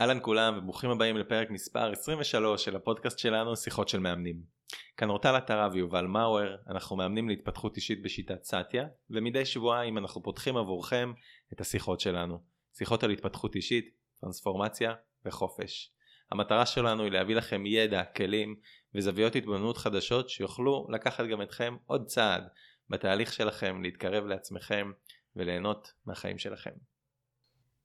אהלן כולם וברוכים הבאים לפרק מספר 23 של הפודקאסט שלנו שיחות של מאמנים. כאן אורטל עטרה ויובל מאואר, אנחנו מאמנים להתפתחות אישית בשיטת סאטיה ומדי שבועיים אנחנו פותחים עבורכם את השיחות שלנו. שיחות על התפתחות אישית, טרנספורמציה וחופש. המטרה שלנו היא להביא לכם ידע, כלים וזוויות התבוננות חדשות שיוכלו לקחת גם אתכם עוד צעד בתהליך שלכם להתקרב לעצמכם וליהנות מהחיים שלכם.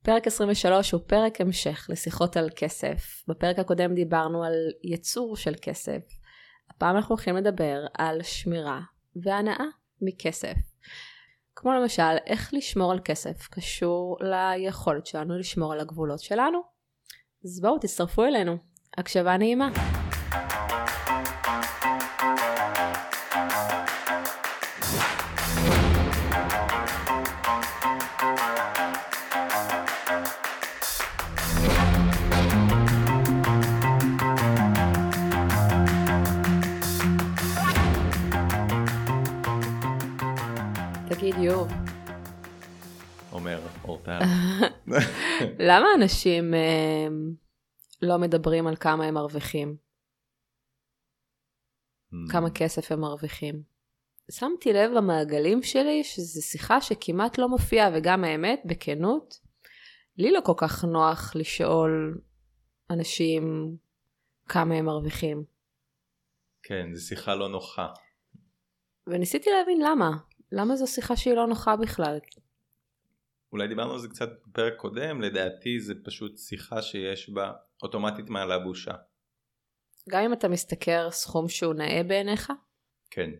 פרק 23 הוא פרק המשך לשיחות על כסף. בפרק הקודם דיברנו על יצור של כסף. הפעם אנחנו הולכים לדבר על שמירה והנאה מכסף. כמו למשל, איך לשמור על כסף קשור ליכולת שלנו לשמור על הגבולות שלנו. אז בואו תצטרפו אלינו. הקשבה נעימה. יוב, אומר אורטל. למה אנשים אה, לא מדברים על כמה הם מרוויחים? כמה כסף הם מרוויחים? שמתי לב במעגלים שלי שזו שיחה שכמעט לא מופיעה, וגם האמת, בכנות, לי לא כל כך נוח לשאול אנשים כמה הם מרוויחים. כן, זו שיחה לא נוחה. וניסיתי להבין למה. למה זו שיחה שהיא לא נוחה בכלל? אולי דיברנו על זה קצת בפרק קודם, לדעתי זה פשוט שיחה שיש בה אוטומטית מעלה בושה. גם אם אתה משתכר סכום שהוא נאה בעיניך? כן.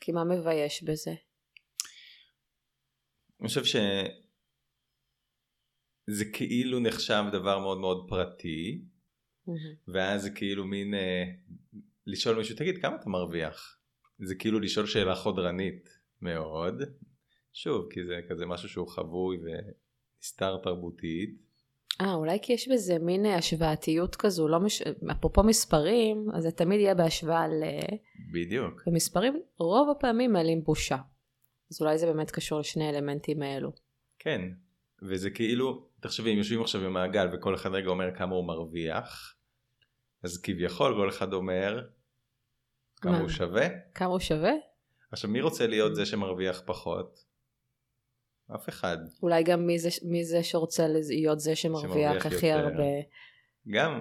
כי מה מבייש בזה? אני חושב שזה כאילו נחשב דבר מאוד מאוד פרטי, ואז זה כאילו מין אה, לשאול מישהו, תגיד כמה אתה מרוויח? זה כאילו לשאול שאלה חודרנית מאוד, שוב, כי זה כזה משהו שהוא חבוי ונסתר תרבותית. אה, אולי כי יש בזה מין השוואתיות כזו, לא מש... אפרופו מספרים, אז זה תמיד יהיה בהשוואה ל... בדיוק. ומספרים רוב הפעמים מעלים בושה. אז אולי זה באמת קשור לשני האלמנטים האלו. כן, וזה כאילו, תחשבי, אם יושבים עכשיו במעגל וכל אחד רגע אומר כמה הוא מרוויח, אז כביכול כל אחד אומר כמה מה? הוא שווה. כמה הוא שווה? עכשיו מי רוצה להיות זה שמרוויח פחות? אף אחד. אולי גם מי זה, מי זה שרוצה להיות זה שמרוויח הכי. הרבה. גם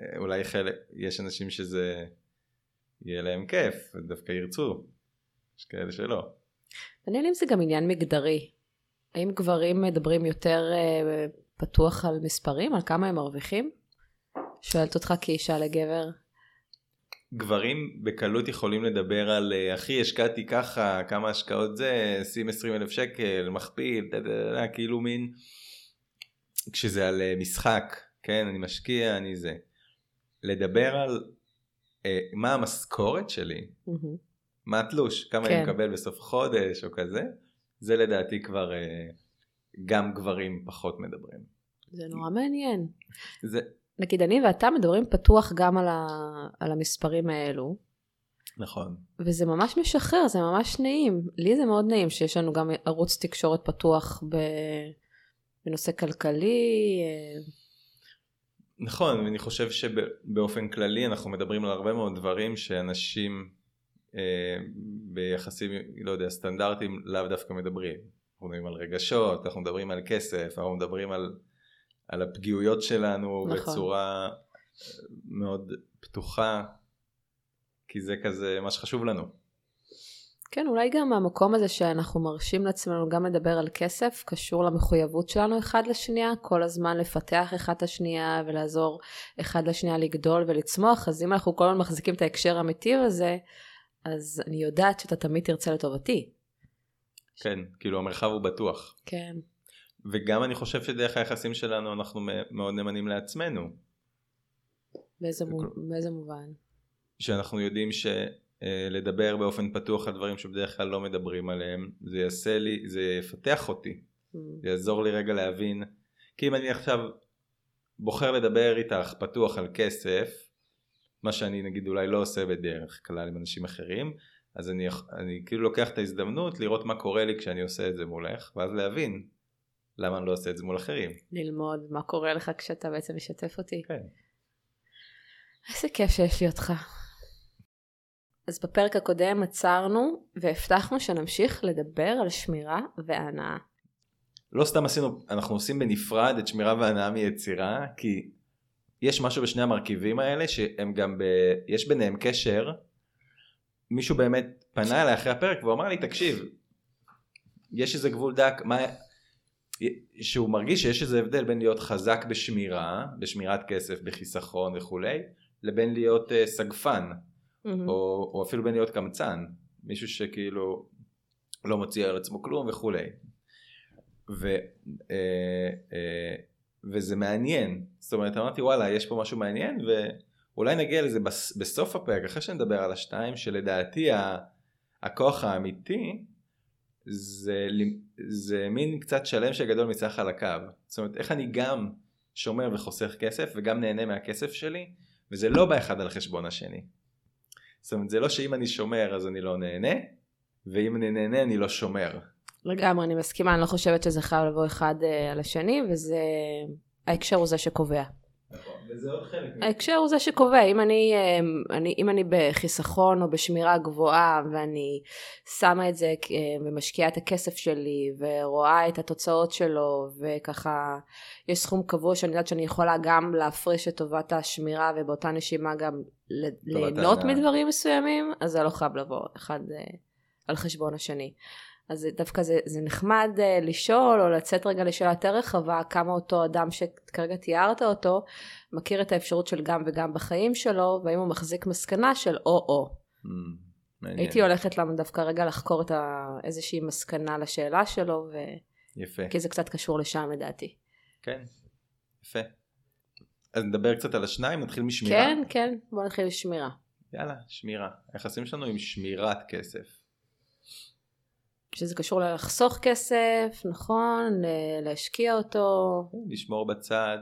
אה, אולי חלק, יש אנשים שזה יהיה להם כיף, דווקא ירצו. יש כאלה שלא. מעניין אם זה גם עניין מגדרי. האם גברים מדברים יותר אה, פתוח על מספרים, על כמה הם מרוויחים? שואלת אותך כאישה לגבר. גברים בקלות יכולים לדבר על אה, אחי השקעתי ככה כמה השקעות זה שים 20 אלף שקל מכפיל דה, דה, דה, כאילו מין כשזה על אה, משחק כן אני משקיע אני זה לדבר על אה, מה המשכורת שלי מהמם. מה התלוש כמה כן. אני מקבל בסוף חודש או כזה זה לדעתי כבר אה, גם גברים פחות מדברים זה נורא מעניין. זה נגיד אני ואתה מדברים פתוח גם על, ה... על המספרים האלו, נכון וזה ממש משחרר, זה ממש נעים. לי זה מאוד נעים שיש לנו גם ערוץ תקשורת פתוח ב... בנושא כלכלי. אה, נכון, ואני חושב שבאופן כללי אנחנו מדברים על הרבה מאוד דברים שאנשים אה, ביחסים, לא יודע, סטנדרטיים לאו דווקא מדברים. אנחנו מדברים על רגשות, אנחנו מדברים על כסף, אנחנו מדברים על, על הפגיעויות שלנו נכון. בצורה אה, מאוד פתוחה, כי זה כזה מה שחשוב לנו. כן, אולי גם המקום הזה שאנחנו מרשים לעצמנו גם לדבר על כסף, קשור למחויבות שלנו אחד לשנייה, כל הזמן לפתח אחד את השנייה ולעזור אחד לשנייה לגדול ולצמוח, אז אם אנחנו כל הזמן מחזיקים את ההקשר האמיתי הזה, אז אני יודעת שאתה תמיד תרצה לטובתי. כן, כאילו המרחב הוא בטוח. כן. וגם אני חושב שדרך היחסים שלנו אנחנו מאוד נאמנים לעצמנו. באיזה, זה מו... כל- באיזה מובן? שאנחנו יודעים שלדבר באופן פתוח על דברים שבדרך כלל לא מדברים עליהם, זה יעשה לי, זה יפתח אותי, Mm, זה יעזור לי רגע להבין, כי אם אני עכשיו בוחר לדבר איתך פתוח על כסף, מה שאני נגיד אולי לא עושה בדרך כלל עם אנשים אחרים, אז אני, אני כאילו לוקח את ההזדמנות לראות מה קורה לי כשאני עושה את זה מולך, ואז להבין למה אני לא עושה את זה מול אחרים? ללמוד מה קורה לך כשאתה בעצם משתף אותי. כן. איזה כיף שיש לי אותך. אז בפרק הקודם עצרנו והבטחנו שנמשיך לדבר על שמירה והנאה. לא סתם עשינו, אנחנו עושים בנפרד את שמירה והנאה מיצירה, כי יש משהו בשני המרכיבים האלה שהם גם, ב... יש ביניהם קשר. מישהו באמת פנה אליי אחרי הפרק והוא אמר לי, תקשיב, יש איזה גבול דק, מה... שהוא מרגיש שיש איזה הבדל בין להיות חזק בשמירה, בשמירת כסף, בחיסכון וכולי, לבין להיות uh, סגפן, Mm-hmm. או, או אפילו בין להיות קמצן, מישהו שכאילו לא מוציא על עצמו כלום וכולי. ו, אה, אה, וזה מעניין, זאת אומרת אמרתי וואלה יש פה משהו מעניין ואולי נגיע לזה בס, בסוף הפרק אחרי שנדבר על השתיים שלדעתי ה, הכוח האמיתי זה, זה מין קצת שלם שגדול מצח על הקו, זאת אומרת איך אני גם שומר וחוסך כסף וגם נהנה מהכסף שלי וזה לא באחד על חשבון השני. זאת אומרת זה לא שאם אני שומר אז אני לא נהנה ואם אני נהנה אני לא שומר. לגמרי, אני מסכימה, אני לא חושבת שזה חייב לבוא אחד אה, על השני, וזה... ההקשר הוא זה שקובע. וזה עוד חלק. ההקשר הוא זה שקובע, אם אני, אה, אני, אם אני בחיסכון או בשמירה גבוהה ואני שמה את זה ומשקיעה את הכסף שלי ורואה את התוצאות שלו וככה יש סכום קבוע שאני יודעת שאני יכולה גם להפריש את טובת השמירה ובאותה נשימה גם ליהנות. מדברים מסוימים, אז זה לא חייב לבוא אחד אה, על חשבון השני. אז דווקא זה, זה נחמד uh, לשאול או לצאת רגע לשאלה יותר רחבה כמה אותו אדם שכרגע תיארת אותו מכיר את האפשרות של גם וגם בחיים שלו והאם הוא מחזיק מסקנה של או-או. Mm, מעניין. הייתי הולכת לנו דווקא רגע לחקור את ה... איזושהי מסקנה לשאלה שלו ו... יפה. כי זה קצת קשור לשם לדעתי. כן. יפה. אז נדבר קצת על השניים, נתחיל משמירה. כן, כן, בוא נתחיל בשמירה. יאללה, שמירה. היחסים שלנו עם שמירת כסף. שזה קשור ללחסוך כסף, נכון? להשקיע אותו. לשמור בצד.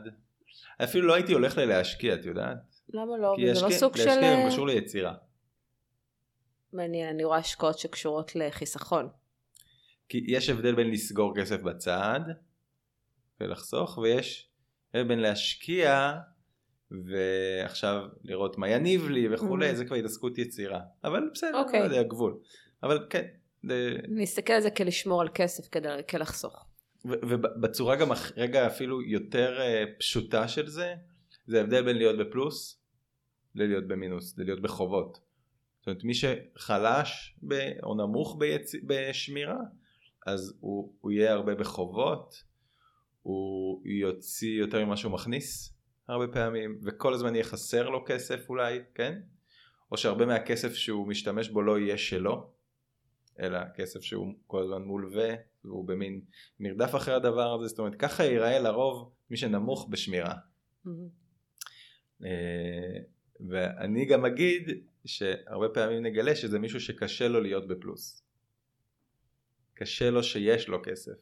אפילו לא הייתי הולך ללהשקיע, את יודעת? למה לא? כי זה לא להשקיע- סוג של... להשקיע גם קשור ליצירה. מעניין, אני רואה השקעות שקשורות לחיסכון. כי יש הבדל בין לסגור כסף בצד ולחסוך, ויש הבדל בין להשקיע ועכשיו לראות מה יניב לי וכולי, Mhm. זה כבר התעסקות יצירה. אבל בסדר, אוקיי. לא יודע, גבול. אבל כן, נסתכל על זה כלשמור על כסף כלחסוך. ובצורה גם רגע אפילו יותר אה, פשוטה של זה, זה ההבדל בין להיות בפלוס ללהיות במינוס, ללהיות בחובות. זאת אומרת מי שחלש ב- או נמוך ביצ... בשמירה, אז הוא, הוא יהיה הרבה בחובות, הוא יוציא יותר ממה שהוא מכניס הרבה פעמים, וכל הזמן יהיה חסר לו כסף אולי, כן? או שהרבה מהכסף שהוא משתמש בו לא יהיה שלו, אלא כסף שהוא כל הזמן מולווה, והוא במין מרדף אחרי הדבר הזה, זאת אומרת ככה ייראה לרוב מי שנמוך בשמירה. אה, ואני גם אגיד שהרבה פעמים נגלה שזה מישהו שקשה לו להיות בפלוס. קשה לו שיש לו כסף.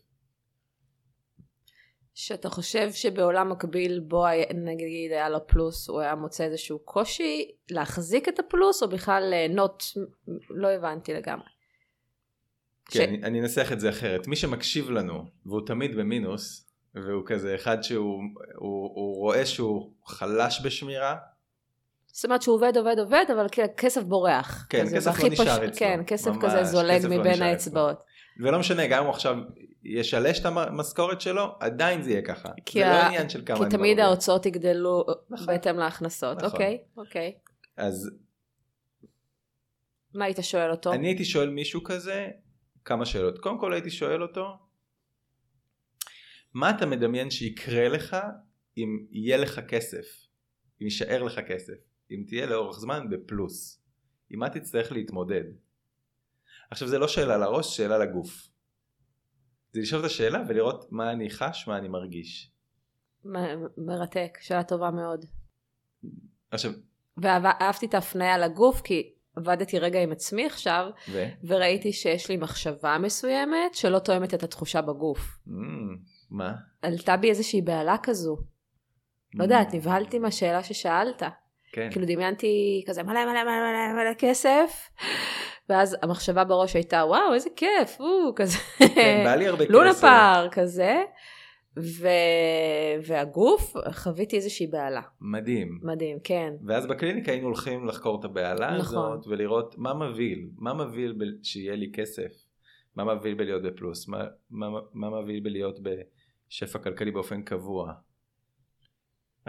שאתה חושב שבעולם מקביל בו נגיד היה לו פלוס הוא היה מוצא איזשהו קושי להחזיק את הפלוס או בכלל ליהנות לא הבנתי לגמרי. כן, אני, אני אנסח את זה אחרת. מי שמקשיב לנו והוא תמיד במינוס, והוא כזה אחד שהוא הוא, הוא רואה שהוא חלש בשמירה, זאת אומרת שהוא עובד עובד עובד אבל כסף בורח. כן, כזה, כסף לא נשאר פש- אצלו. כן, כסף ממש, כזה זולג כסף לא מבין נשאר האצבעות. ולא משנה, גם אם הוא עכשיו ישלש את המשכורת שלו, עדיין זה יהיה ככה. כי זה ה- לא עניין של כמה כי תמיד. ההוצאות יגדלו נכון. בהתאם להכנסות. נכון. אוקיי, אוקיי. אז מה היית שואל אותו? אני הייתי שואל מישהו כזה כמה שאלות. קודם כל הייתי שואל אותו, מה אתה מדמיין שיקרה לך אם יהיה לך כסף? אם יישאר לך כסף? אם תהיה לאורך זמן בפלוס? עם מה תצטרך להתמודד? עכשיו זה לא שאלה לראש, שאלה לגוף. זה לשאול את השאלה ולראות מה אני חש, מה אני מרגיש. מ- מרתק, שאלה טובה מאוד. עכשיו, ואהבתי את ההפניה לגוף כי עבדתי רגע עם עצמי עכשיו ו? וראיתי שיש לי מחשבה מסוימת שלא תואמת את התחושה בגוף. Mm, מה? עלתה בי איזושהי בהלה כזו. לא יודעת, נבהלתי מהשאלה ששאלת. כן. כאילו דמיינתי כזה מלא מלא מלא מלא מלא כסף, ואז המחשבה בראש הייתה וואו איזה כיף, או, כזה כן, בא לי הרבה כסף. לונה פארק כזה, ו... והגוף, חוויתי איזושהי בהלה. מדהים. מדהים, כן. ואז בקליניקה היינו הולכים לחקור את הבהלה נכון. הזאת ולראות מה מבהיל, מה מבהיל ב- שיהיה לי כסף, מה מבהיל בלהיות בפלוס, מה, מה, מה מבהיל בלהיות בשפע כלכלי באופן קבוע.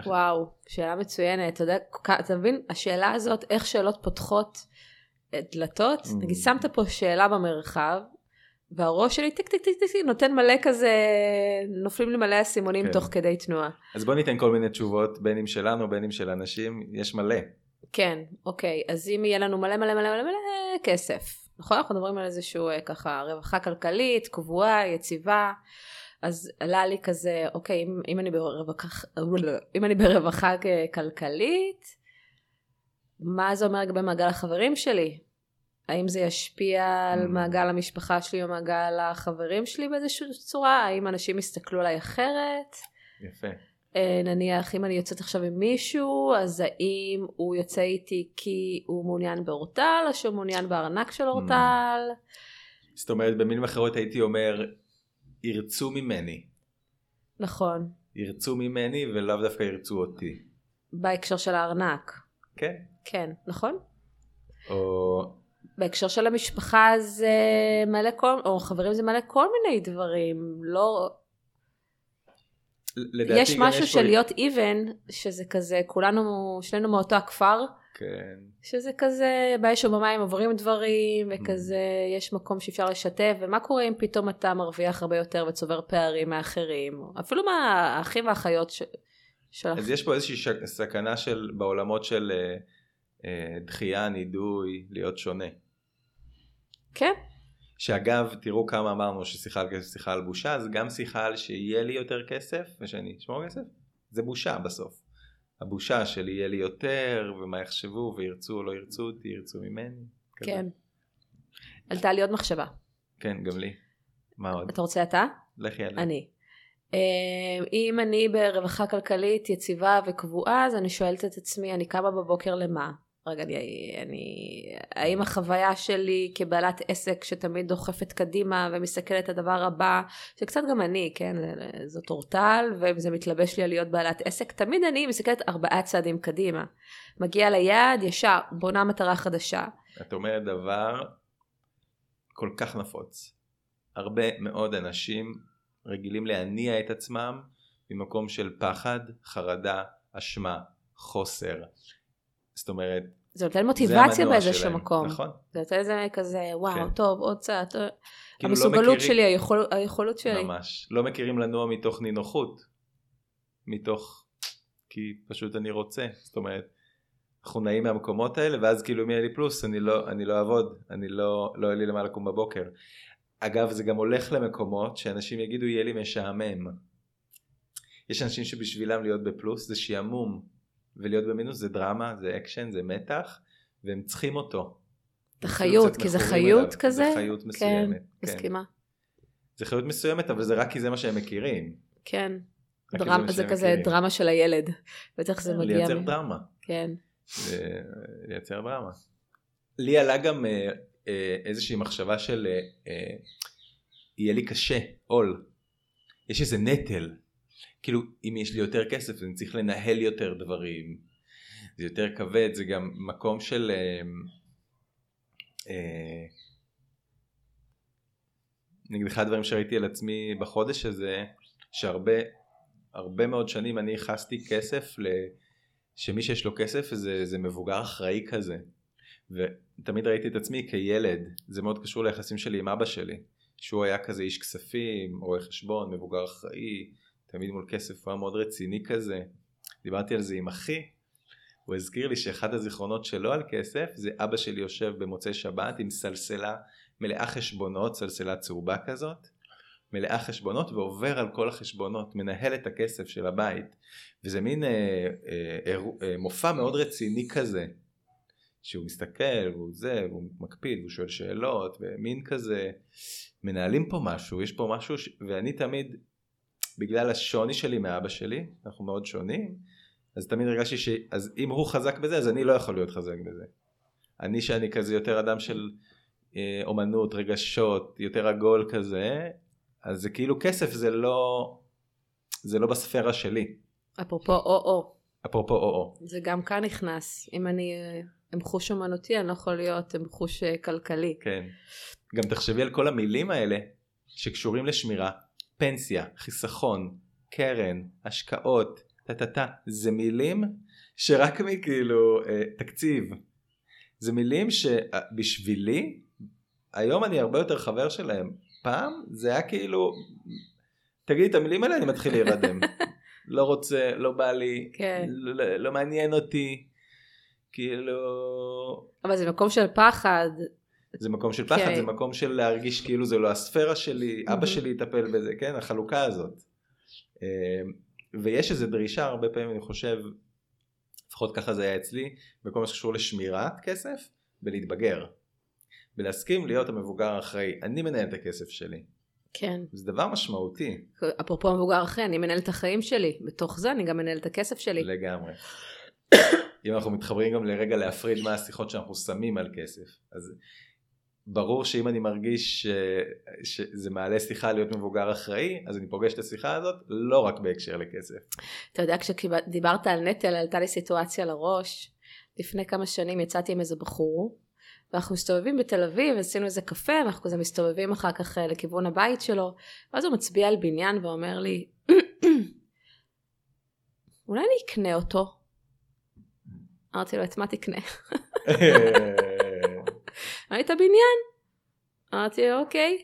וואו, שאלה מצוינת. אתה יודע, אתה מבין, השאלה הזאת, איך שאלות פותחות דלתות, Mm. נגיד שמת פה שאלה במרחב, והראש שלי טיק טיק טיק טיק נותן מלא כזה, נופלים לי מלא אסימונים כן. תוך כדי תנועה. אז בוא ניתן כל מיני תשובות בין אם שלנו בין אם של אנשים, יש מלא. כן, אוקיי, אז אם יהיה לנו מלא מלא מלא מלא מלא כסף, נכון? אנחנו מדברים על איזשהו אה, ככה רווחה כלכלית, קבועה, יציבה, אז עלה לי כזה, אוקיי, אם, אם, אני, ברווחה, אם אני ברווחה כלכלית, מה זה אומר לגבי מעגל החברים שלי? האם זה ישפיע על Mm. מעגל המשפחה שלי או מעגל החברים שלי באיזושהי צורה? האם אנשים יסתכלו עליי אחרת? יפה. אה, נניח אם אני יוצאת עכשיו עם מישהו, אז האם הוא יוצא איתי כי הוא מעוניין באורטל, או שהוא מעוניין בארנק של אורטל? זאת אומרת במילים אחרות הייתי אומר ירצו ממני, נכון, ירצו ממני ולאו דווקא ירצו אותי. בהקשר של הארנק, כן? כן, נכון? או בהקשר של המשפחה זה מלא כל, או חברים זה מלא כל מיני דברים, לא... לדעתי יש משהו פה- של להיות even, שזה כזה, כולנו, שנינו מאותו הכפר, כן. שזה כזה באש ובמים עוברים דברים Mm. וכזה יש מקום שאפשר לשתף ומה קורה אם פתאום אתה מרוויח הרבה יותר וצובר פערים מאחרים אפילו מהאחים והאחיות ש... שלך. אז יש פה איזושהי סכנה של בעולמות של אה, דחייה, נידוי, להיות שונה. כן שאגב, תראו כמה אמרנו ששיחה על כסף שיחה על בושה, אז גם שיחה על שיהיה לי יותר כסף ושאני אשמור כסף, זה בושה בסוף. הבושה של יהיה לי יותר, ומה יחשבו, וירצו או לא ירצו אותי, ירצו ממני. כזה. כן. עלתה לי עוד מחשבה כן, גם לי. מה עוד? אתה רוצה אתה? לכי על זה. אני. אה, אם אני ברווחה כלכלית יציבה וקבועה אז אני שואלת את עצמי אני קמה בבוקר למה? רגע, אני, אני, האם החוויה שלי כבעלת עסק שתמיד דוחפת קדימה ומסתכלת על הדבר הבא, שקצת גם אני, כן, זאת אורטל, וזה מתלבש לי על להיות בעלת עסק, תמיד אני מסתכלת ארבעה צעדים קדימה. מגיעה ליעד, ישר, בונה מטרה חדשה. את אומרת דבר כל כך נפוץ. הרבה מאוד אנשים רגילים להניע את עצמם ממקום של פחד, חרדה, אשמה, חוסר. זאת אומרת, זה נותן מוטיבציה באיזשהו מקום. נכון. זה נותן איזה כזה, וואו, כן. טוב, עוד. טוב. כאילו לא המסוגלות מכירים- שלי, היכול, היכולות שלי. ממש. לא מכירים לנוע מתוך נינוחות. מתוך... כי פשוט אני רוצה. זאת אומרת, אנחנו נעים מהמקומות האלה, ואז כאילו אם יהיה לי פלוס, אני לא, אני לא אעבוד. אני לא, לא יהיה לי למה לקום בבוקר. אגב, זה גם הולך למקומות שאנשים יגידו, יהיה לי משעמם. יש אנשים שבשבילם להיות בפלוס זה שעמום, ולהיות במינוס זה דרמה, זה אקשן, זה מתח, והם צריכים אותו. זה חיות, כי זה חיות. כזה. זה חיות מסוימת. כן, מסכימה. זה חיות מסוימת, אבל זה רק כי זה מה שהם מכירים. כן. דרמה, מה זה שהם כזה מכירים. דרמה של הילד. בטח זה מגיע. לייצר מ- דרמה. כן. זה- לייצר דרמה. לי עלה גם אה, אה, איזושהי מחשבה של אה, אה, יהיה לי קשה, עול. יש איזה נטל. כאילו, אם יש לי יותר כסף, אני צריך לנהל יותר דברים. זה יותר כבד, זה גם מקום של... אה, אה, נגיד אחד הדברים שראיתי על עצמי בחודש הזה, שהרבה הרבה מאוד שנים אני ייחסתי כסף ל... שמי שיש לו כסף זה, זה מבוגר אחראי כזה. ותמיד ראיתי את עצמי כילד, זה מאוד קשור ליחסים שלי עם אבא שלי, שהוא היה כזה איש כספים, רואה חשבון, מבוגר אחראי, תמיד מול כסף, הוא היה מאוד רציני כזה. דיברתי על זה עם אחי, הוא הזכיר לי שאחד הזיכרונות שלו על כסף זה אבא שלי יושב במוצאי שבת עם סלסלה מלאה חשבונות, סלסלה צהובה כזאת, מלאה חשבונות ועובר על כל החשבונות, מנהל את הכסף של הבית. וזה מין אה, אה, אירוע- אה, מופע מאוד רציני כזה, שהוא מסתכל והוא זה, והוא מקפיד, והוא שואל שאלות, ומין כזה, מנהלים פה משהו, יש פה משהו, ש... ואני תמיד, בגלל השוני שלי מאבא שלי, אנחנו מאוד שונים, אז תמיד הרגשתי ש... אז אם הוא חזק בזה, אז אני לא יכול להיות חזק בזה. אני שאני כזה יותר אדם של אה, אומנות, רגשות, יותר עגול כזה, אז זה כאילו כסף זה לא... זה לא בספירה שלי. אפרופו או-או, אפרופו או-או. זה גם כאן נכנס. אם אני אה, עם חוש אומנותי, אני לא יכול להיות עם חוש אה, כלכלי. כן. גם תחשבי על כל המילים האלה שקשורים לשמירה, פנסיה, חיסכון, קרן, השקעות, טה-טה-טה, זה מילים שרק מכאילו אה, תקציב. זה מילים שבשבילי, היום אני הרבה יותר חבר שלהם. פעם זה היה כאילו, תגידי את המילים האלה אני מתחיל להירדם. לא רוצה, לא בא לי, כן. לא, לא מעניין אותי, כאילו... אבל זה מקום של פחד. זה מקום של פחד, כן. זה מקום של להרגיש כאילו זה לא הספירה שלי, אבא. שלי יטפל בזה, כן, החלוקה הזאת. אה, ויש איזו דרישה הרבה פעמים, אני חושב, לפחות ככה זה היה אצלי, בכל מה שקשור לשמירת כסף, ולהתבגר. ולהסכים להיות המבוגר האחראי. אני מנהל את הכסף שלי. כן. זה דבר משמעותי אפרופו המבוגר אחרי, אני מנהלת את החיים שלי. בתוך זה אני גם מנהלת את הכסף שלי. לגמרי. אם אנחנו מתחברים גם לרגע להפריד מה השיחות שאנחנו שמים על כסף, אז ברור שאם אני מרגיש ש... שזה מעלה שיחה להיות מבוגר אחראי, אז אני פוגש את השיחה הזאת לא רק בהקשר לכסף. אתה יודע, כשדיברת על נטל, עלתה לי סיטואציה לראש. לפני כמה שנים יצאתי עם איזה בחור, ואנחנו מסתובבים בתל אביב, עשינו איזה קפה, ואנחנו כזה מסתובבים אחר כך אה, לכיוון הבית שלו, ואז הוא מצביע על בניין ואומר לי, אולי אני אקנה אותו? אמרתי לו, את מה תקנה? ראית בניין? אמרתי אוקיי.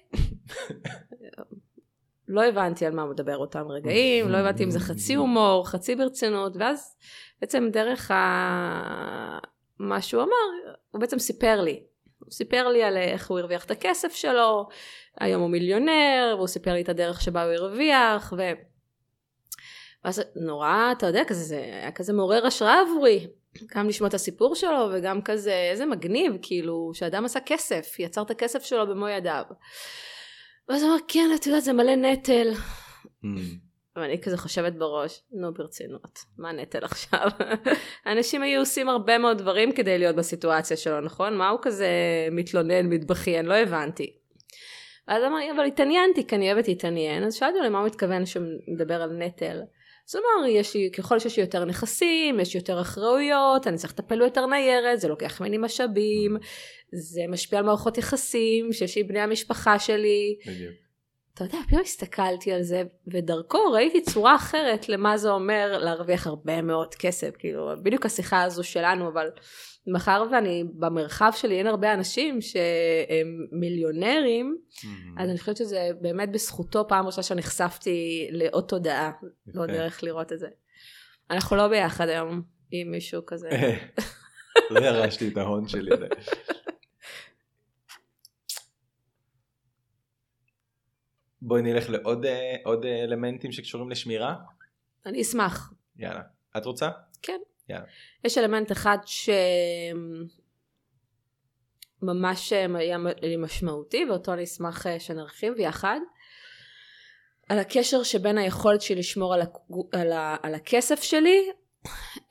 לא הבנתי על מה מדבר אותם רגעים, לא הבנתי אם זה חצי הומור, חצי ברצינות, ואז בעצם דרך ה... מה שהוא אמר, הוא בעצם סיפר לי. הוא סיפר לי על איך הוא הרוויח את הכסף שלו, היום הוא מיליונר, והוא סיפר לי את הדרך שבה הוא הרוויח, ו... ואז נורא, אתה יודע, כזה, זה היה כזה מעורר השראה עבורי. גם לשמוע את הסיפור שלו וגם כזה איזה מגניב כאילו שאדם עשה כסף יצר את הכסף שלו במו ידיו. ואז הוא אמר כן את יודעת זה מלא נטל. ואני כזה חושבת בראש נו ברצינות מה נטל עכשיו אנשים היו עושים הרבה מאוד דברים כדי להיות בסיטואציה שלו נכון מה הוא כזה מתלונן מתבכיין לא הבנתי. ואז אמרתי אבל התעניינתי כי אני אוהבת להתעניין אז שאלתי לו למה הוא מתכוון שהוא מדבר על נטל. אמר, יש לי, ככל שיש לי יותר נכסים, יש יותר אחראויות, אני צריך לטפל ביותר ניירת, זה לוקח ממני משאבים, זה משפיע על מערכות יחסים, שיש לי בני המשפחה שלי. בדיוק. אתה יודע, פתאום הסתכלתי על זה, ודרכו ראיתי צורה אחרת למה זה אומר להרוויח הרבה מאוד כסף, כאילו, בדיוק השיחה הזו שלנו, אבל מאחר ואני במרחב שלי אין הרבה אנשים שהם מיליונרים, אז אני חושבת שזה באמת בזכותו פעם ראשונה שנחשפתי לעוד תודעה, לא. דרך לראות את זה. אנחנו לא ביחד היום עם מישהו כזה. לא ירשתי את ההון שלי. בואי נלך לעוד אה, עוד אה, אלמנטים שקשורים לשמירה. אני אשמח. יאללה. את רוצה? כן. יאללה. יש אלמנט אחד שממש היה לי משמעותי ואותו אני אשמח אה, שנרחיב יחד. על הקשר שבין היכולת שלי לשמור על, הכ- על, ה, על הכסף שלי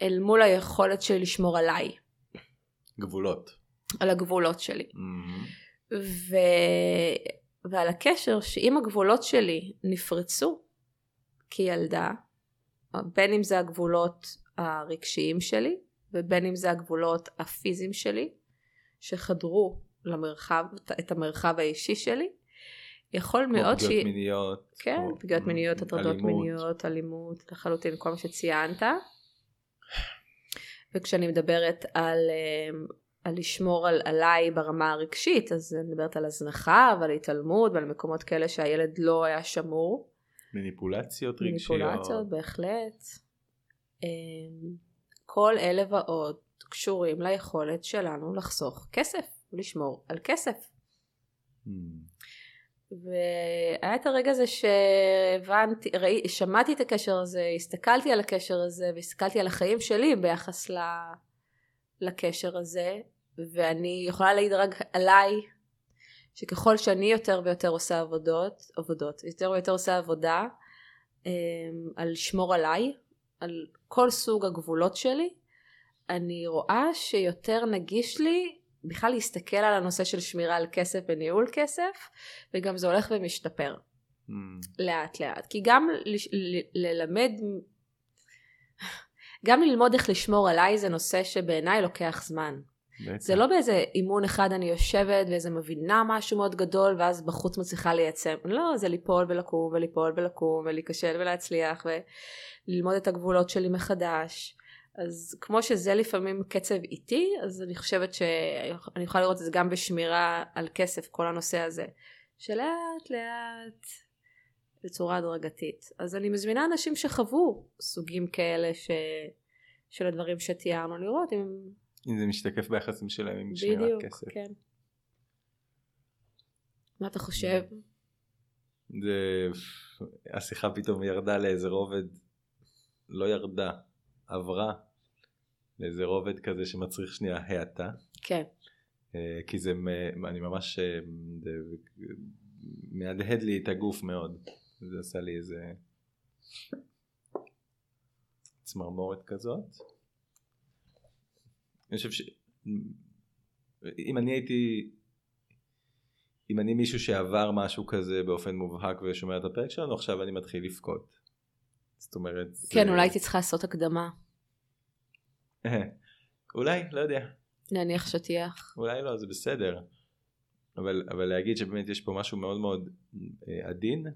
אל מול היכולת שלי לשמור עליי, גבולות. על הגבולות שלי. מהמם. ועל הקשר שאם הגבולות שלי נפרצו כילדה, בין אם זה הגבולות הרגשיים שלי ובין אם זה הגבולות הפיזיים שלי שחדרו למרחב, את המרחב האישי שלי, יכול מאוד פגיעות שהיא... מיניות. כן, כמו- פגיעות מיניות, הטרדות. מיניות, אלימות, לחלוטין כל מה שציינת. וכשאני מדברת על, אמ, על לשמור על, עליי ברמה הרגשית, אז אני מדברת על הזנחה ועל התעלמות ועל מקומות כאלה שהילד לא היה שמור. מניפולציות רגשיות. מניפולציות, בהחלט. אמ, כל אלה ועוד קשורים ליכולת שלנו לחסוך כסף, לשמור על כסף. מהמם. והיה את הרגע הזה שהבנתי, ראי, שמעתי את הקשר הזה, הסתכלתי על הקשר הזה והסתכלתי על החיים שלי ביחס ל, לקשר הזה ואני יכולה להעיד רק עליי שככל שאני יותר ויותר עושה עבודות, עבודות, יותר ויותר עושה עבודה אמ, על לשמור עליי, על כל סוג הגבולות שלי, אני רואה שיותר נגיש לי בכלל להסתכל על הנושא של שמירה על כסף וניהול כסף וגם זה הולך ומשתפר. Mm, לאט לאט. כי גם ללמד, גם ללמוד איך לשמור עליי זה נושא שבעיניי לוקח זמן. בטח. זה לא באיזה אימון אחד אני יושבת ואיזה מבינה משהו מאוד גדול ואז בחוץ מצליחה לייצם. לא, זה ליפול ולקום וליפול ולקום ולהיכשל ולהצליח וללמוד את הגבולות שלי מחדש. אז כמו שזה לפעמים קצב איטי, אז אני חושבת שאני יכולה לראות את זה גם בשמירה על כסף, כל הנושא הזה. שלאט לאט, בצורה הדרגתית. אז אני מזמינה אנשים שחוו סוגים כאלה ש... של הדברים שתיארנו, לראות אם אם זה משתקף ביחסים שלהם עם שמירת בדיוק, כסף. כן. מה אתה חושב? זה... השיחה פתאום ירדה לאיזה רובד, לא ירדה, עברה לאיזה רובד כזה שמצריך שנייה האטה. כן. אה, כי זה, אני ממש, אה, זה מהדהד לי את הגוף מאוד. זה עשה לי איזה צמרמורת כזאת. אני חושב ש... אם אני הייתי... אם אני מישהו שעבר משהו כזה באופן מובהק ושומע את הפרק שלנו, עכשיו אני מתחיל לבכות. זאת אומרת... כן, זה- אולי הייתי צריכה לעשות הקדמה. אולי, לא יודע. להניח שטיח. אולי לא, זה בסדר. אבל, אבל להגיד שבאמת יש פה משהו מאוד מאוד אה, עדין.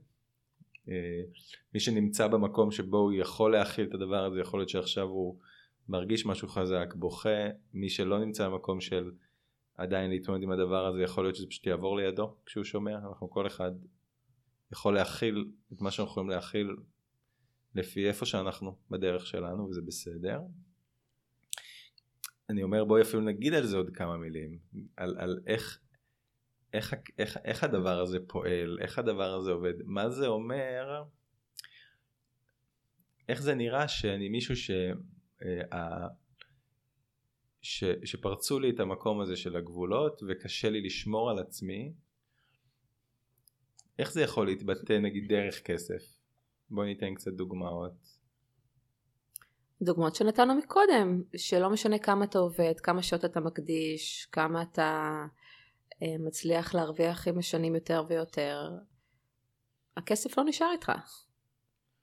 אה, מי שנמצא במקום שבו הוא יכול להכיל את הדבר הזה, יכול להיות שעכשיו הוא מרגיש משהו חזק, בוכה. מי שלא נמצא במקום של עדיין להתמודד עם הדבר הזה, יכול להיות שזה פשוט יעבור לידו כשהוא שומע. אנחנו כל אחד יכול להכיל את מה שאנחנו יכולים להכיל לפי איפה שאנחנו בדרך שלנו, וזה בסדר. אני אומר בואי אפילו נגיד על זה עוד כמה מילים, על, על איך, איך, איך, איך הדבר הזה פועל, איך הדבר הזה עובד, מה זה אומר, איך זה נראה שאני מישהו ש, ש, שפרצו לי את המקום הזה של הגבולות וקשה לי לשמור על עצמי, איך זה יכול להתבטא נגיד דרך כסף? בואי ניתן קצת דוגמאות. דוגמאות שנתנו מקודם, שלא משנה כמה אתה עובד, כמה שעות אתה מקדיש, כמה אתה אה, מצליח להרוויח עם השנים יותר ויותר, הכסף לא נשאר איתך.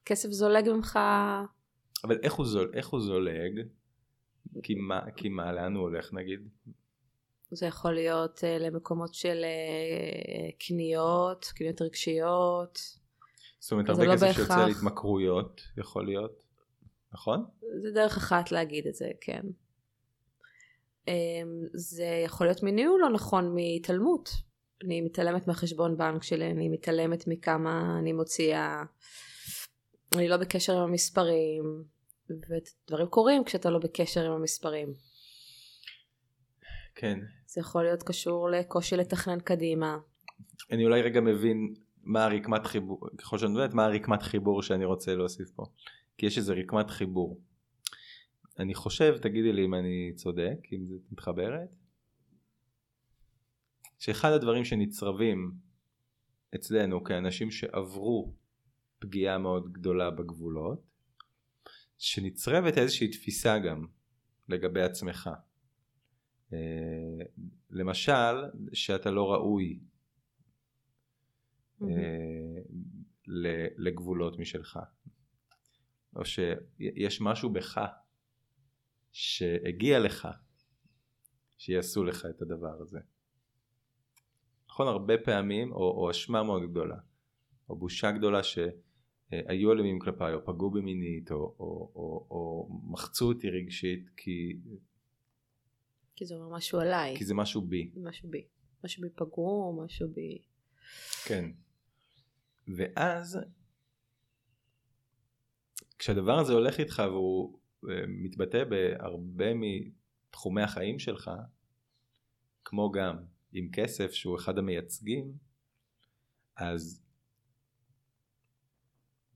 כסף זולג ממך, אבל איך הוא, זול, איך הוא זולג? כי מה, כי מה, לאן הוא הולך נגיד? זה יכול להיות אה, למקומות של אה, קניות, קניות רגשיות, זאת אומרת הרבה לא כסף שיוצא בהכרח. להתמכרויות יכול להיות, נכון? זה דרך אחת להגיד את זה, כן. אמ, זה יכול להיות מניהול לא נכון מהתעלמות. אני מתעלמת מהחשבון בנק שלי, אני מתעלמת מכמה אני מוציאה, אני לא בקשר עם המספרים, ודברים קורים כשאתה לא בקשר עם המספרים. כן. זה יכול להיות קשור לקושי לתכנן קדימה. אני אולי רגע מבין מה הרקמת חיבור, ככל שאני יודעת מה הרקמת חיבור שאני רוצה להוסיף פה. כי יש איזה רקמת חיבור. אני חושב, תגידי לי אם אני צודק, אם זה מתחברת, שאחד הדברים שנצרבים אצלנו כאנשים שעברו פגיעה מאוד גדולה בגבולות, שנצרבת איזושהי תפיסה גם לגבי עצמך. אה, למשל, שאתה לא ראוי ל- לגבולות משלך. או שיש משהו בך שהגיע לך שיעשו לך את הדבר הזה. נכון הרבה פעמים או, או אשמה מאוד גדולה או בושה גדולה שהיו אלימים כלפיי או פגעו בי מינית או, או, או, או מחצו אותי רגשית כי, כי זה אומר משהו עליי, כי זה משהו בי. משהו בי. משהו בי פגום, משהו בי... כן. ואז כשהדבר הזה הולך איתך והוא אה, מתבטא בהרבה מתחומי החיים שלך, כמו גם עם כסף שהוא אחד המייצגים, אז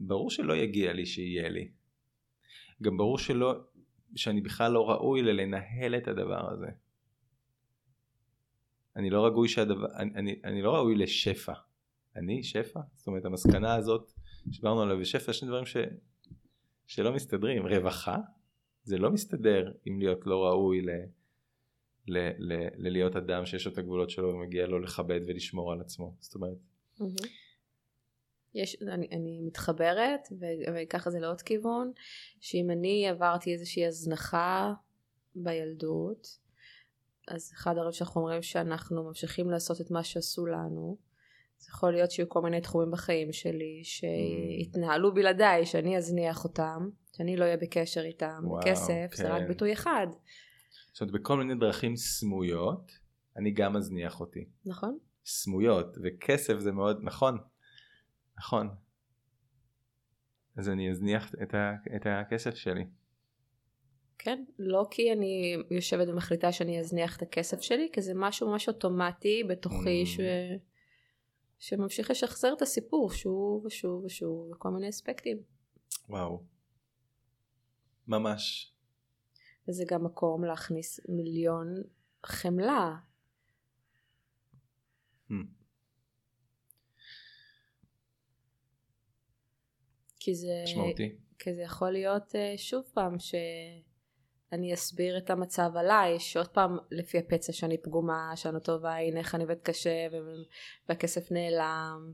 ברור שלא יגיע לי שיהיה לי. גם ברור שלא, שאני בכלל לא ראוי ללנהל את הדבר הזה. אני לא ראוי שהדבר, אני, אני, אני לא ראוי לשפע. אני שפע? זאת אומרת המסקנה הזאת שדיברנו עליה בשפע שני דברים ש, שלא מסתדרים. רווחה זה לא מסתדר עם להיות לא ראוי ל, ל, ל, ללהיות אדם שיש לו את הגבולות שלו ומגיע לו לכבד ולשמור על עצמו. זאת אומרת יש, אני, אני מתחברת וככה זה לעוד כיוון שאם אני עברתי איזושהי הזנחה בילדות אז אחד הדברים שאנחנו אומרים שאנחנו ממשיכים לעשות את מה שעשו לנו זה יכול להיות שיהיו כל מיני תחומים בחיים שלי שהתנהלו בלעדיי שאני אזניח אותם שאני לא אהיה בקשר איתם וואו, בכסף כן. זה רק ביטוי אחד זאת אומרת בכל מיני דרכים סמויות אני גם מזניח אותי. נכון? סמויות וכסף זה מאוד נכון נכון אז אני אזניח את, ה, את הכסף שלי כן, לא כי אני יושבת ומחליטה שאני אזניח את הכסף שלי, כי זה משהו ממש אוטומטי בתוכי Mm. ש... שממשיך לשחזר את הסיפור שוב ושוב ושוב בכל מיני אספקטים. וואו ממש וזה גם מקום להכניס מיליון חמלה. Hmm. כי זה, משמעותי כי זה יכול להיות אה, שוב פעם שאני אסביר את המצב עליי, שעוד פעם לפי הפצע שאני פגומה, שאני לא טובה, הנה איך אני עובדת קשה והכסף נעלם.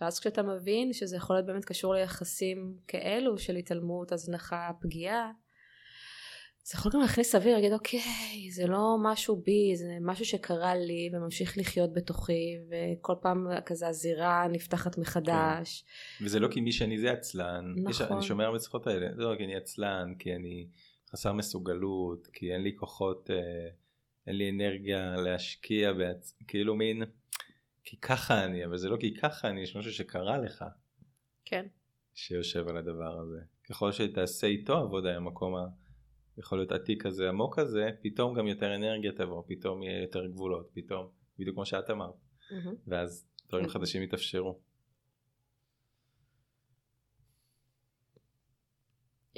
ואז כשאתה מבין שזה יכול להיות באמת קשור ליחסים כאלו של התעלמות, הזנחה, פגיעה, זה יכול גם להכניס אוויר, להגיד אוקיי, זה לא משהו בי, זה משהו שקרה לי וממשיך לחיות בתוכי, וכל פעם כזה הזירה נפתחת מחדש. וזה לא כי מי שאני זה עצלן יש, נכון. אני שומע הרבה שיחות האלה זה לא כי אני עצלן כי אני חסר מסוגלות כי אין לי כוחות אה, אין לי אנרגיה להשקיע בעצ... כאילו מין כי ככה אני אבל זה לא כי ככה אני יש משהו שקרה לך כן. שיושב על הדבר הזה ככל שתעשה איתו עבודה המקום ה... יכול להיות עתיק כזה עמוק כזה פתאום גם יותר אנרגיה תבוא פתאום יהיה יותר גבולות פתאום בדיוק כמו שאת אמרת מהמם. ואז דברים כן. חדשים יתאפשרו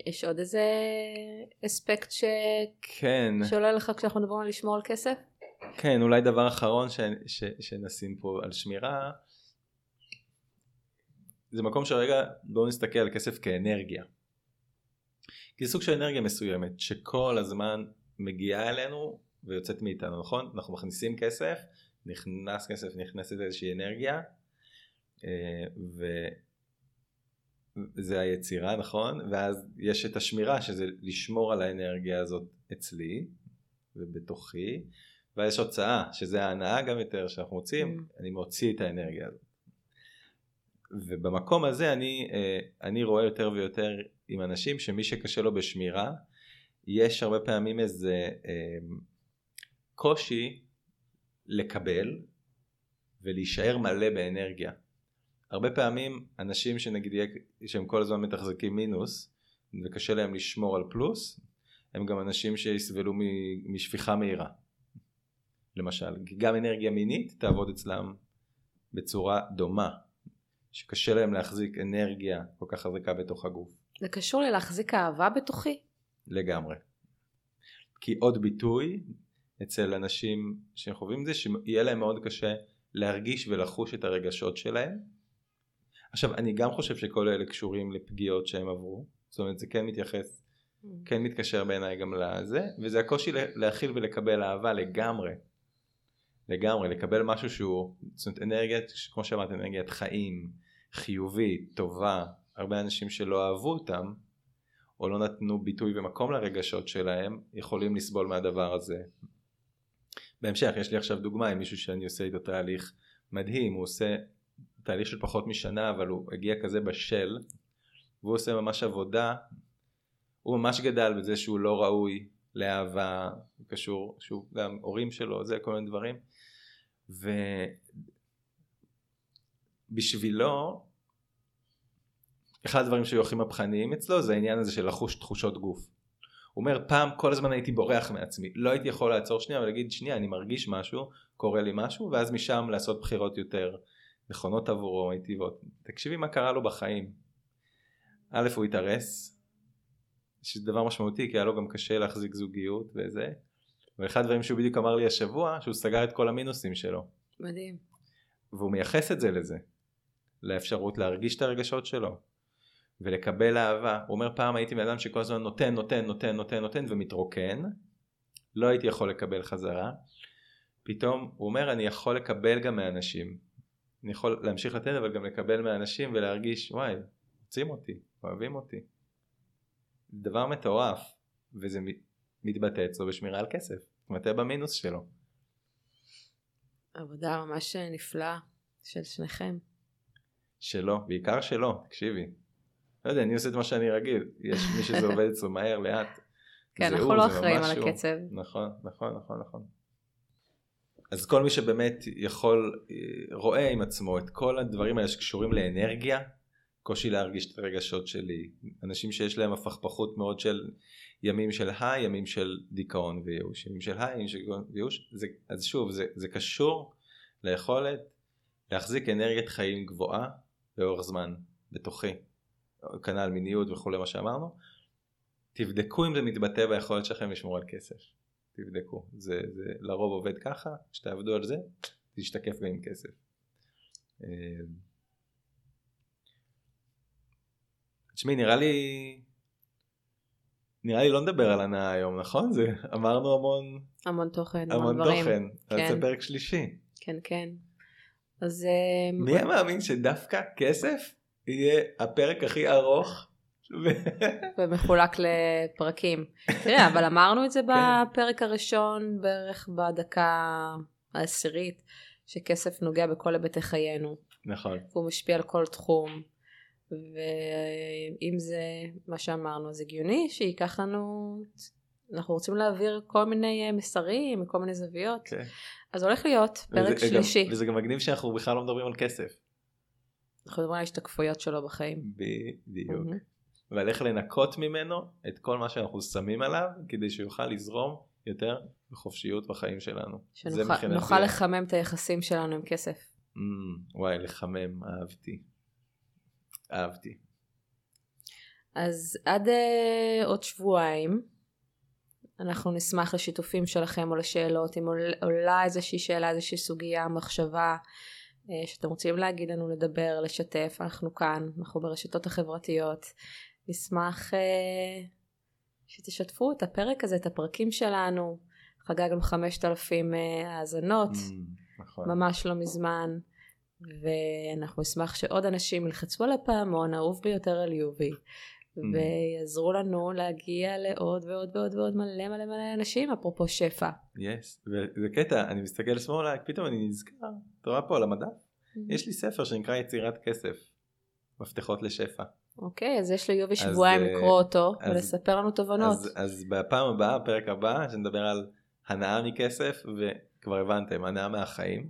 יש עוד איזה אספקט ש... כן שעולה לך כשאנחנו מדברים על לשמור על כסף? כן אולי דבר אחרון ש, ש, שנשים פה על שמירה זה מקום שרגע בואו נסתכל על כסף כאנרגיה כי זה סוג של אנרגיה מסוימת שכל הזמן מגיעה אלינו ויוצאת מאיתנו נכון? אנחנו מכניסים כסף נכנס כסף נכנסת איזושהי אנרגיה אה, וזה היצירה נכון? ואז יש את השמירה שזה לשמור על האנרגיה הזאת אצלי ובתוכי ואז יש הוצאה שזה ההנאה גם יותר שאנחנו מוצאים Mm. אני מוציא את האנרגיה הזאת. ובמקום הזה אני, אה, אני רואה יותר ויותר עם אנשים שמי שקשה לו בשמירה יש הרבה פעמים איזה אה, קושי לקבל ולהישאר מלא באנרגיה. הרבה פעמים אנשים שנגיד יהיה- שהם כל הזמן מתחזקים מינוס וקשה להם לשמור על פלוס הם גם אנשים שיסבלו משפיכה מהירה. למשל, גם אנרגיה מינית תעבוד אצלם בצורה דומה, שקשה להם להחזיק אנרגיה כל כך חזקה בתוך הגוף. זה קשור ללהחזיק אהבה בתוכי? לגמרי. כי עוד ביטוי אצל אנשים שחווים את זה, שיהיה להם מאוד קשה להרגיש ולחוש את הרגשות שלהם. עכשיו, אני גם חושב שכל אלה קשורים לפגיעות שהם עברו, זאת אומרת זה כן מתייחס, כן מתקשר בעיניי גם לזה, וזה הקושי לה- להכיל ולקבל אהבה לגמרי. לגמרי, לקבל משהו שהוא, זאת אומרת אנרגיית, כמו שאמרת, אנרגיית חיים, חיובית, טובה, הרבה אנשים שלא אהבו אותם, או לא נתנו ביטוי ומקום לרגשות שלהם, יכולים לסבול מהדבר הזה. בהמשך, יש לי עכשיו דוגמה עם מישהו שאני עושה איתו תהליך מדהים, הוא עושה תהליך של פחות משנה, אבל הוא הגיע כזה בשל, והוא עושה ממש עבודה, הוא ממש גדל בזה שהוא לא ראוי לאהבה, הוא קשור, שוב, גם הורים שלו, זה כל מיני דברים, ובשבילו, אחד הדברים שהיו הכי מהפכניים אצלו זה העניין הזה של לחוש תחושות גוף. הוא אומר פעם כל הזמן הייתי בורח מעצמי לא הייתי יכול לעצור שנייה ולהגיד שנייה אני מרגיש משהו קורה לי משהו ואז משם לעשות בחירות יותר נכונות עבורו מיטיבות תקשיבי מה קרה לו בחיים. א' הוא התארס שזה דבר משמעותי כי היה לו גם קשה להחזיק זוגיות וזה ואחד הדברים שהוא בדיוק אמר לי השבוע שהוא סגר את כל המינוסים שלו מדהים. והוא מייחס את זה לזה לאפשרות להרגיש את הרגשות שלו ולקבל אהבה. הוא אומר פעם הייתי בן אדם שכל הזמן נותן נותן נותן נותן נותן ומתרוקן לא הייתי יכול לקבל חזרה פתאום הוא אומר אני יכול לקבל גם מאנשים אני יכול להמשיך לתת אבל גם לקבל מהאנשים ולהרגיש וואי, רוצים אותי, אוהבים אותי. דבר מטורף וזה מתבטא אצלו בשמירה על כסף, מתבטא במינוס שלו. עבודה ממש נפלאה של שניכם. שלו, בעיקר שלו, תקשיבי. לא יודע, אני עושה את מה שאני רגיל, יש מי שזה עובד אצלו מהר, לאט. כן, אנחנו לא אחראים על הקצב. נכון, נכון, נכון, נכון. אז כל מי שבאמת יכול, רואה עם עצמו את כל הדברים האלה שקשורים לאנרגיה, קושי להרגיש את הרגשות שלי, אנשים שיש להם הפכפכות מאוד של ימים של היי, ימים של דיכאון וייאוש, ימים של היי, ימים של דיכאון וייאוש, זה, אז שוב, זה, זה קשור ליכולת להחזיק אנרגיית חיים גבוהה לאורך זמן, בתוכי, כנ"ל מיניות וכולי מה שאמרנו, תבדקו אם זה מתבטא ביכולת שלכם לשמור על כסף. תבדקו, זה, זה לרוב עובד ככה, כשתעבדו על זה, תשתקף גם עם כסף. אה, תשמעי, נראה לי, נראה לי לא נדבר על הנאה היום, נכון? זה, אמרנו המון, המון תוכן, המון, המון דברים. תוכן, כן. זה פרק שלישי. כן, כן. אז... אה, מי היה מאמין שדווקא כסף יהיה הפרק הכי ארוך ומחולק לפרקים. תראה, אבל אמרנו את זה כן. בפרק הראשון, בערך בדקה העשירית, שכסף נוגע בכל היבטי חיינו. נכון. והוא משפיע על כל תחום. ואם זה מה שאמרנו, אז הגיוני שייקח לנו, אנחנו רוצים להעביר כל מיני מסרים, כל מיני זוויות. כן. אז הולך להיות פרק וזה, שלישי. גם, וזה גם מגניב שאנחנו בכלל לא מדברים על כסף. אנחנו מדברים על ההשתקפויות שלו בחיים. בדיוק. Mm-hmm. ועל איך לנקות ממנו את כל מה שאנחנו שמים עליו כדי שהוא יוכל לזרום יותר בחופשיות בחיים שלנו. שנוכל לחמם את היחסים שלנו עם כסף. Mm, וואי, לחמם, אהבתי. אהבתי. אז עד uh, עוד שבועיים אנחנו נשמח לשיתופים שלכם או לשאלות, אם עולה איזושהי שאלה, איזושהי סוגיה, מחשבה שאתם רוצים להגיד לנו, לדבר, לשתף, אנחנו כאן, אנחנו ברשתות החברתיות. נשמח uh, שתשתפו את הפרק הזה, את הפרקים שלנו. חגגנו 5,000 uh, האזנות, mm, נכון. ממש לא מזמן. ואנחנו נשמח שעוד אנשים ילחצו על הפעמון האהוב ביותר על יובי. ויעזרו לנו להגיע לעוד ועוד ועוד ועוד מלא מלא מלא אנשים אפרופו שפע. יס, yes. וזה קטע, אני מסתכל שמאלה, פתאום אני נזכר, אתה רואה פה על המדף? Mm-hmm. יש לי ספר שנקרא יצירת כסף, מפתחות לשפע. אוקיי, okay, אז יש ליובי שבועיים אה, לקרוא אותו אז, ולספר לנו תובנות. אז, אז בפעם הבאה, פרק הבא, שנדבר על הנאה מכסף, וכבר הבנתם, הנאה מהחיים.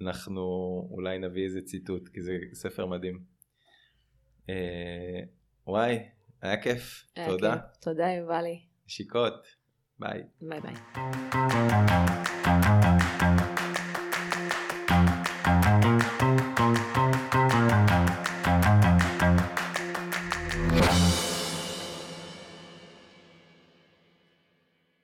אנחנו אולי נביא איזה ציטוט, כי זה ספר מדהים. אה, וואי, היה כיף, היה תודה. כיף. תודה יובלי. נשיקות, ביי. ביי ביי.